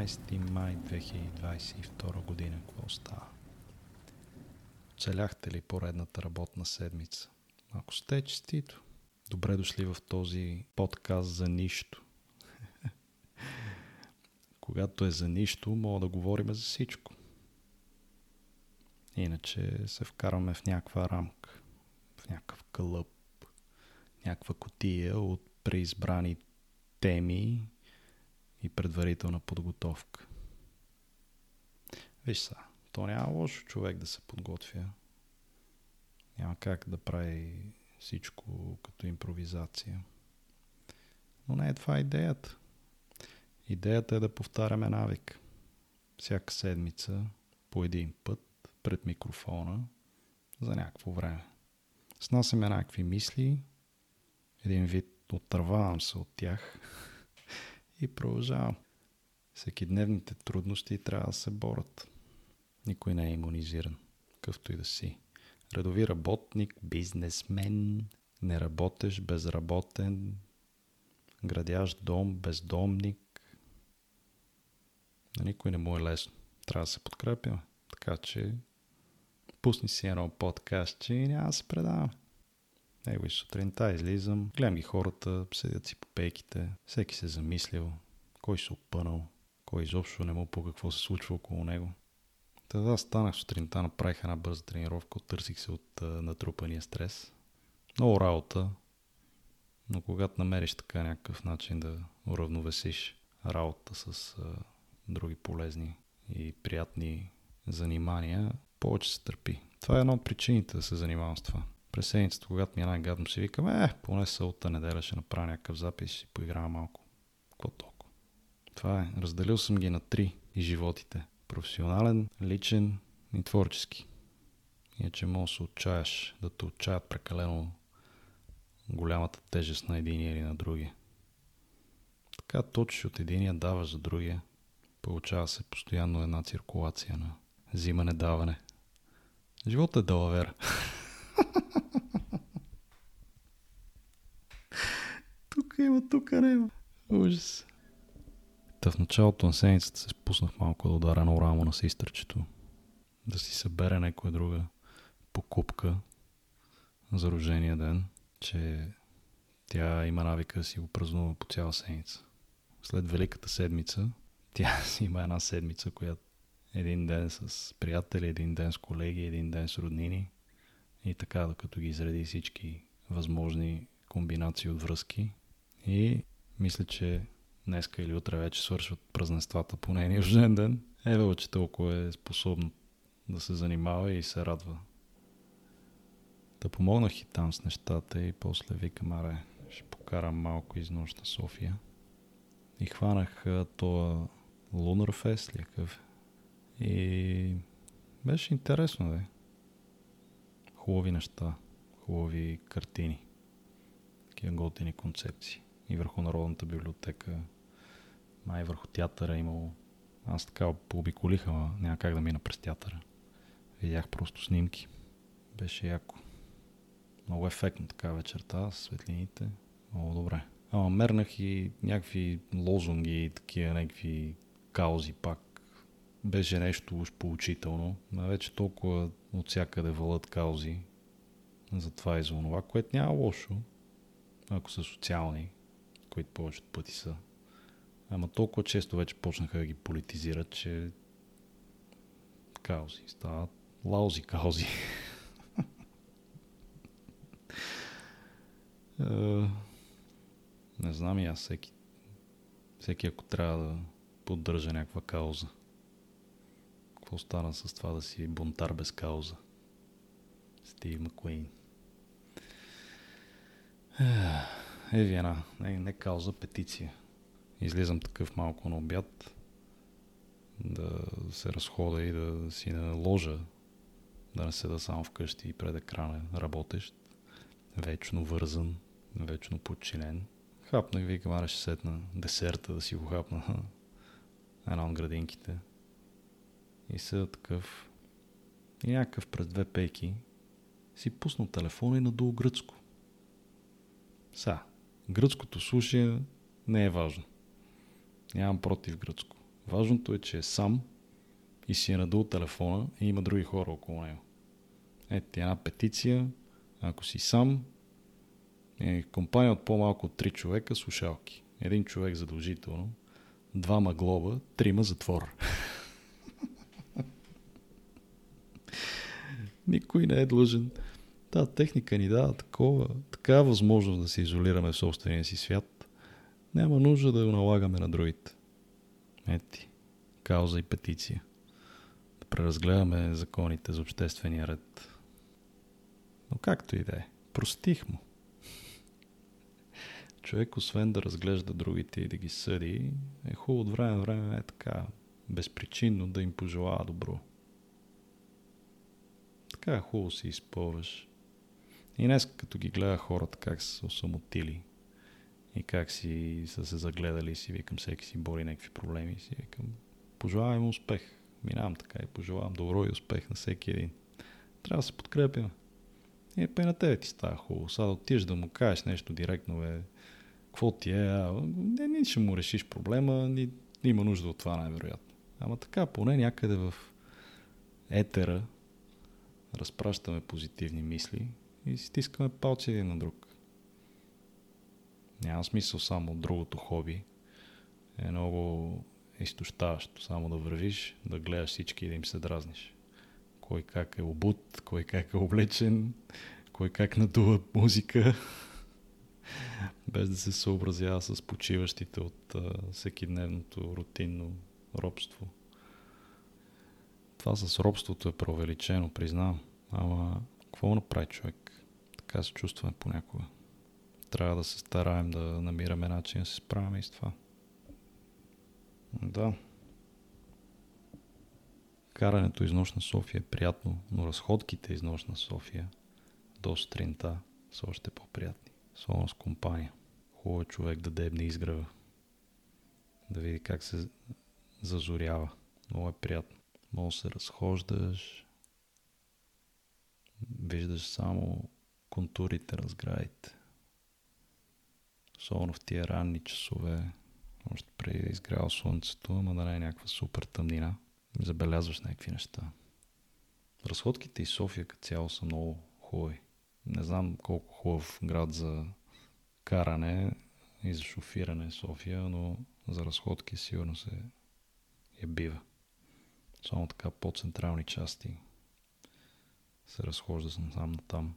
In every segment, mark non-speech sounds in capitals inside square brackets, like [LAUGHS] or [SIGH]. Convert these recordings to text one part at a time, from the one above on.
15 май 2022 година. Какво става? Оцеляхте ли поредната работна седмица? Ако сте честито, добре дошли в този подкаст за нищо. [LAUGHS] Когато е за нищо, мога да говорим за всичко. Иначе се вкарваме в някаква рамка, в някакъв кълъп, някаква котия от преизбрани теми и предварителна подготовка. Виж са, то няма лошо човек да се подготвя. Няма как да прави всичко като импровизация. Но не е това идеята. Идеята е да повтаряме навик. Всяка седмица, по един път, пред микрофона, за някакво време. Снасяме някакви мисли, един вид отървавам се от тях и продължавам. Всеки дневните трудности трябва да се борят. Никой не е иммунизиран, какъвто и да си. Редови работник, бизнесмен, неработещ, безработен, градящ дом, бездомник. На никой не му е лесно. Трябва да се подкрепяме. Така че пусни си едно подкастче и няма да се предаваме. Него и сутринта излизам, гледам ги хората, седят си по пейките, всеки се замислил, кой се опънал, кой изобщо не му по какво се случва около него. Тогава станах сутринта, направих една бърза тренировка, оттърсих се от uh, натрупания стрес. Много работа, но когато намериш така някакъв начин да уравновесиш работа с uh, други полезни и приятни занимания, повече се търпи. Това е една от причините да се занимавам с това. През седмицата, когато ми е най-гадно, си викам, е, поне сълта неделя ще направя някакъв запис и си поиграя малко. Какво толкова? Това е. Разделил съм ги на три и животите. Професионален, личен и творчески. Иначе може да се отчаяш, да те отчаят прекалено голямата тежест на единия или на другия. Така точиш от единия, даваш за другия. Получава се постоянно една циркулация на взимане-даване. Животът е далавер. [LAUGHS] има, тук няма. Ужас. Та в началото на седмицата се спуснах малко да удара на рамо на сестричето. Да си събере някоя друга покупка за рождения ден, че тя има навика да си го празнува по цяла седмица. След Великата седмица, тя [LAUGHS] си има една седмица, която един ден с приятели, един ден с колеги, един ден с роднини и така, докато ги изреди всички възможни комбинации от връзки. И мисля, че днеска или утре вече свършват празненствата по нейния рожден ден. Ева, че толкова е способно да се занимава и се радва. Да помогнах и там с нещата и после викам, аре, ще покарам малко из нощ София. И хванах това Fest ли какъв и беше интересно, да. Хубави неща, хубави картини, такива готини концепции. И върху Народната библиотека, май върху театъра имало. Аз така пообиколиха, но няма как да мина през театъра. Видях просто снимки. Беше яко. Много ефектно така вечерта, светлините. Много добре. Ама мернах и някакви лозунги, такива някакви каузи пак беше нещо уж поучително. Но вече толкова от всякъде валят каузи за това и за това, което няма лошо, ако са социални, които повечето пъти са. Ама толкова често вече почнаха да ги политизират, че каузи стават лаузи каузи. [LAUGHS] Е, не знам и аз всеки, всеки ако трябва да поддържа някаква кауза какво стана с това да си бунтар без кауза? Стив Макуейн. Еви една, не, не кауза, петиция. Излизам такъв малко на обяд, да се разхода и да си наложа да не седа само вкъщи и пред екрана работещ, вечно вързан, вечно подчинен. Хапнах, викам, аре ще сетна десерта да си го хапна една от градинките – и седа такъв и някакъв през две пейки си пуснал телефона и надолу гръцко. Са, гръцкото суши не е важно. Нямам против гръцко. Важното е, че е сам и си е надул телефона и има други хора около него. Ето една петиция, ако си сам, е компания от по-малко от 3 човека, слушалки. Един човек задължително, двама глоба, трима затвор. [LAUGHS] Никой не е длъжен. Та техника ни дава такова, такава възможност да се изолираме в собствения си свят. Няма нужда да го налагаме на другите. Ети, кауза и петиция. Да преразгледаме законите за обществения ред. Но както и да е, простих му. [LAUGHS] Човек, освен да разглежда другите и да ги съди, е хубаво от време време е така, безпричинно да им пожелава добро. Така хубаво си изпълваш. И днес, като ги гледа хората как са се осамотили и как си са се загледали, си викам, всеки си бори някакви проблеми, си викам, пожелавам успех. Минавам така и пожелавам добро и успех на всеки един. Трябва да се подкрепим. И пе на тебе ти става хубаво. Сега да отидеш да му кажеш нещо директно, бе, какво ти е, а, не, не ще му решиш проблема, ни, има нужда от това най-вероятно. Ама така, поне някъде в етера разпращаме позитивни мисли и стискаме палци един на друг. Няма смисъл само другото хоби. Е много изтощаващо. Само да вървиш, да гледаш всички и да им се дразниш. Кой как е обут, кой как е облечен, кой как надува музика, [LAUGHS] без да се съобразява с почиващите от всеки дневното рутинно робство. Това с робството е преувеличено, признавам. Ама какво направи човек? Така се чувстваме понякога. Трябва да се стараем да намираме начин да се справяме и с това. Да. Карането из нощ на София е приятно, но разходките из нощ на София до сутринта са още по-приятни. Особено с компания. Хубаво е човек да дебне изгрева. Да види как се зазорява. Много е приятно. Може да се разхождаш, виждаш само контурите, разградите. Особено в тия ранни часове, още преди да изгрява слънцето, ама да не е някаква супер тъмнина, забелязваш някакви неща. Разходките и София като цяло са много хубави. Не знам колко хубав град за каране и за шофиране е София, но за разходки сигурно се я бива. Само така по-централни части се съм сам на там.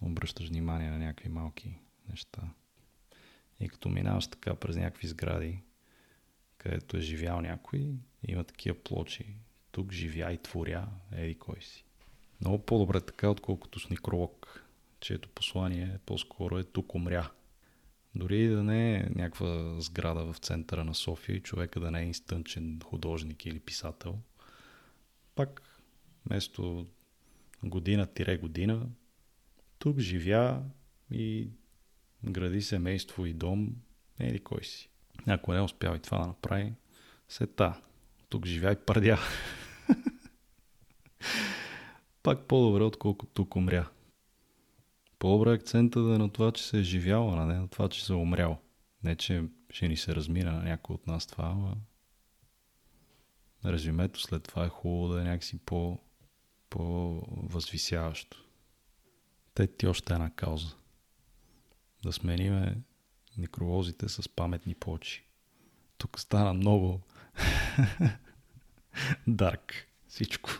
Обръщаш внимание на някакви малки неща. И като минаваш така през някакви сгради, където е живял някой, има такива плочи. Тук живя и творя, еди кой си. Много по-добре така, отколкото с некролог, чието послание по-скоро е тук умря. Дори да не е някаква сграда в центъра на София и човека да не е инстънчен художник или писател, пак вместо година-година тук живя и гради семейство и дом, или кой си. Ако не успява и това да направи, сета. Тук живя и пърдя. [LAUGHS] Пак по-добре, отколкото тук умря. По-добре акцента да е на това, че се е живял, а не на това, че се е умрял. Не, че ще ни се размина на някой от нас това, ама резюмето след това е хубаво да е някакси по, по-възвисяващо. Те ти още една кауза. Да смениме некролозите с паметни плочи. Тук стана много [LAUGHS] дарк всичко.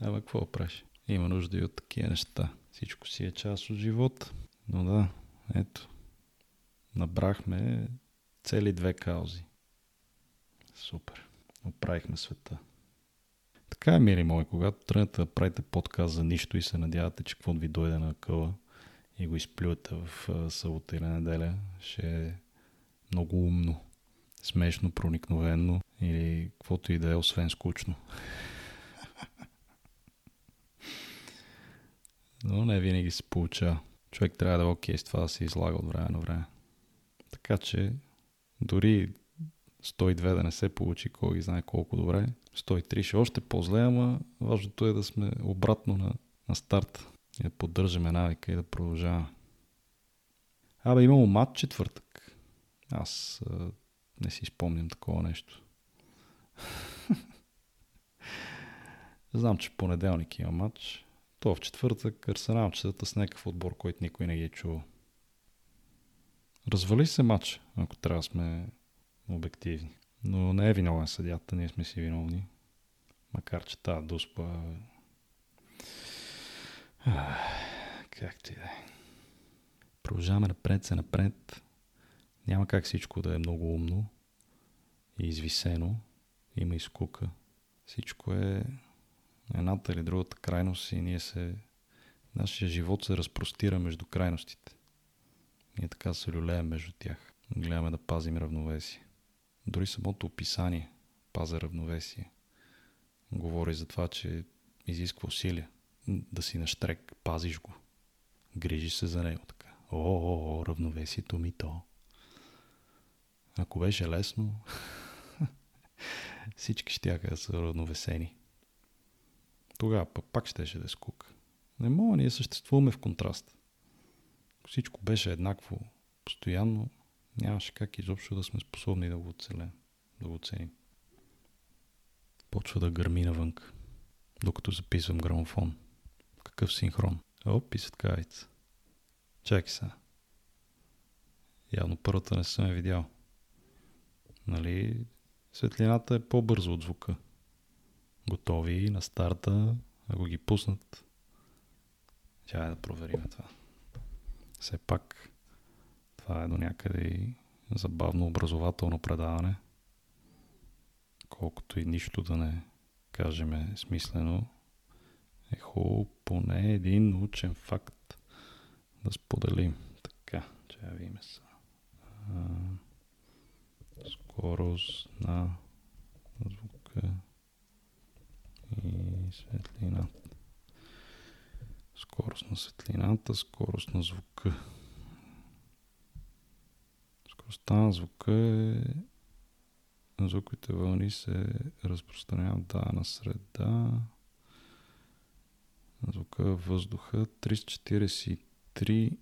Ама какво правиш? Има нужда и от такива неща. Всичко си е част от живота. Но да, ето. Набрахме цели две каузи. Супер. Оправихме света. Така е, мили мои, когато тръгнете да правите подкаст за нищо и се надявате, че какво ви дойде на къла и го изплюете в събота или неделя, ще е много умно, смешно, проникновенно или каквото и да е, освен скучно. Но не винаги се получава. Човек трябва да е окей с това да се излага от време на време. Така че дори 102 да не се получи, кой знае колко добре. 103 ще е още по-зле, ама важното е да сме обратно на, на старт и да поддържаме навика и да продължаваме. Абе, имало матч четвъртък. Аз а, не си спомням такова нещо. [LAUGHS] Знам, че понеделник има матч. То в четвъртък Арсенал четата с някакъв отбор, който никой не ги е чувал. Развали се матч, ако трябва да сме обективни. Но не е виновен съдята, ние сме си виновни. Макар, че тази дуспа... Как ти да е? Продължаваме напред се напред. Няма как всичко да е много умно и извисено. Има и скука. Всичко е едната или другата крайност и ние се... Нашия живот се разпростира между крайностите. Ние така се люлеем между тях. Гледаме да пазим равновесие. Дори самото описание паза равновесие. Говори за това, че изисква усилия. Да си на штрек, пазиш го. Грижи се за него така. О, о, о равновесието ми то. Ако беше лесно, [LAUGHS] всички ще да са равновесени. Тогава пък пак щеше да е скука. Не мога, ние съществуваме в контраст. Всичко беше еднакво, постоянно, нямаше как изобщо да сме способни да го оцелем, да го оценим. Почва да гърми навън, докато записвам грамофон. Какъв синхрон. О, писат кавица. Чакай сега. Явно първата не съм я видял. Нали, светлината е по-бързо от звука. Готови на старта, ако ги пуснат. Чай да проверим това. Все пак това е до някъде и забавно образователно предаване. Колкото и нищо да не кажем е смислено, е хубаво поне един научен факт да споделим. Така, че я видим са. Скорост на звука и светлината. Скорост на светлината, скорост на звука. Скоростта на звука е... Звуковите вълни се разпространяват в дадена среда. Звука във въздуха 343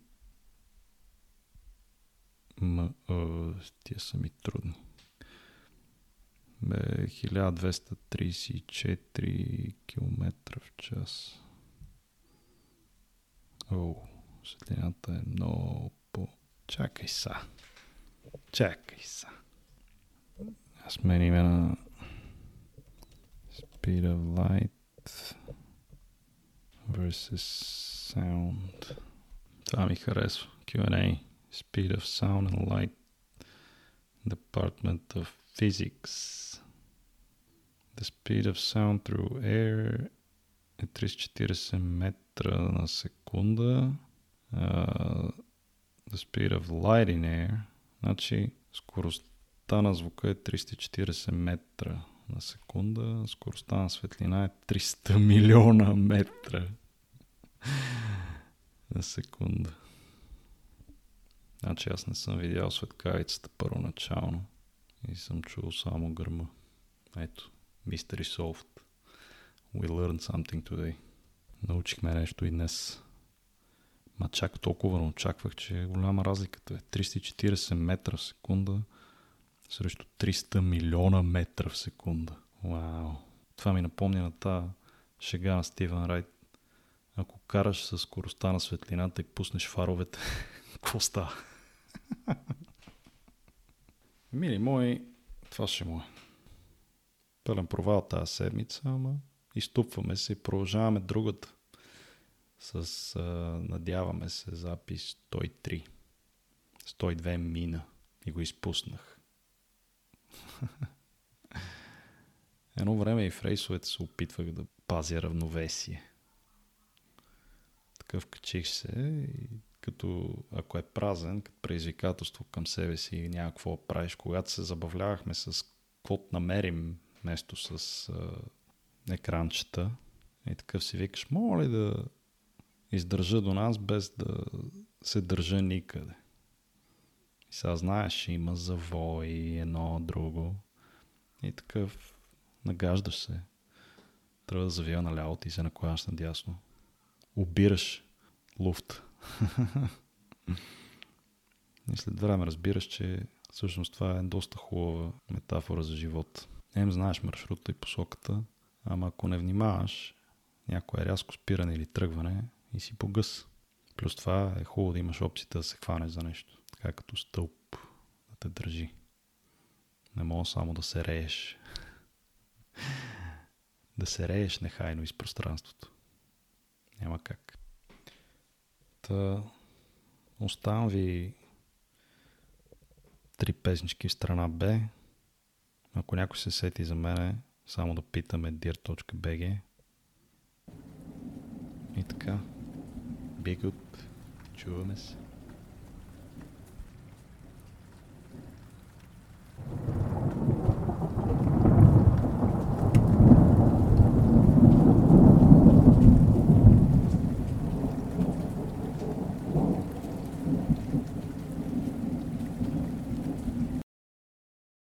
М... О, тия са ми трудни. Бе, 1234 км в час. О, светлината е много по... Чакай са. Чакай са. Сменим на Speed of Light versus Sound. Това ми харесва. Q&A. Speed of Sound and Light. Department of Physics. The speed of sound through air е 340 метра на секунда. Uh, the speed of light in air. Значи скоростта на звука е 340 метра на секунда. Скоростта на светлина е 300 милиона метра на секунда. Значи аз не съм видял светкавицата първоначално и съм чул само гърма. Ето, Mystery Solved. We learned something today. Научихме нещо и днес. Ма чак толкова не очаквах, че е голяма разликата. Е 340 метра в секунда срещу 300 милиона метра в секунда. Вау! Това ми напомня на тази шега на Стивен Райт. Ако караш с скоростта на светлината и пуснеш фаровете, [LAUGHS] какво става? [LAUGHS] Мили мои, това ще му е. Пълен провал тази седмица, ама изтупваме се и продължаваме другата. С, а, надяваме се, запис 103. 102 мина и го изпуснах. [LAUGHS] Едно време и в рейсовете се опитвах да пазя равновесие. Такъв качих се и като ако е празен, като предизвикателство към себе си и няма какво правиш. Когато се забавлявахме с код намерим место с а, екранчета и такъв си викаш, мога ли да издържа до нас без да се държа никъде? И сега знаеш, има завой, едно, друго. И такъв нагаждаш се. Трябва да завия наляво, ти се накланяш надясно. Обираш луфт. [LAUGHS] И след време разбираш, че всъщност това е доста хубава метафора за живот. Ем знаеш маршрута и посоката, ама ако не внимаваш, някое рязко спиране или тръгване и си погъс. Плюс това е хубаво да имаш опцията да се хванеш за нещо. Така като стълб да те държи. Не мога само да се рееш. [LAUGHS] да се рееш нехайно из пространството. Няма как. Та, оставам ви три песнички в страна Б. Ако някой се сети за мене, само да питаме dir.bg. И така. big up. Çoğumuz.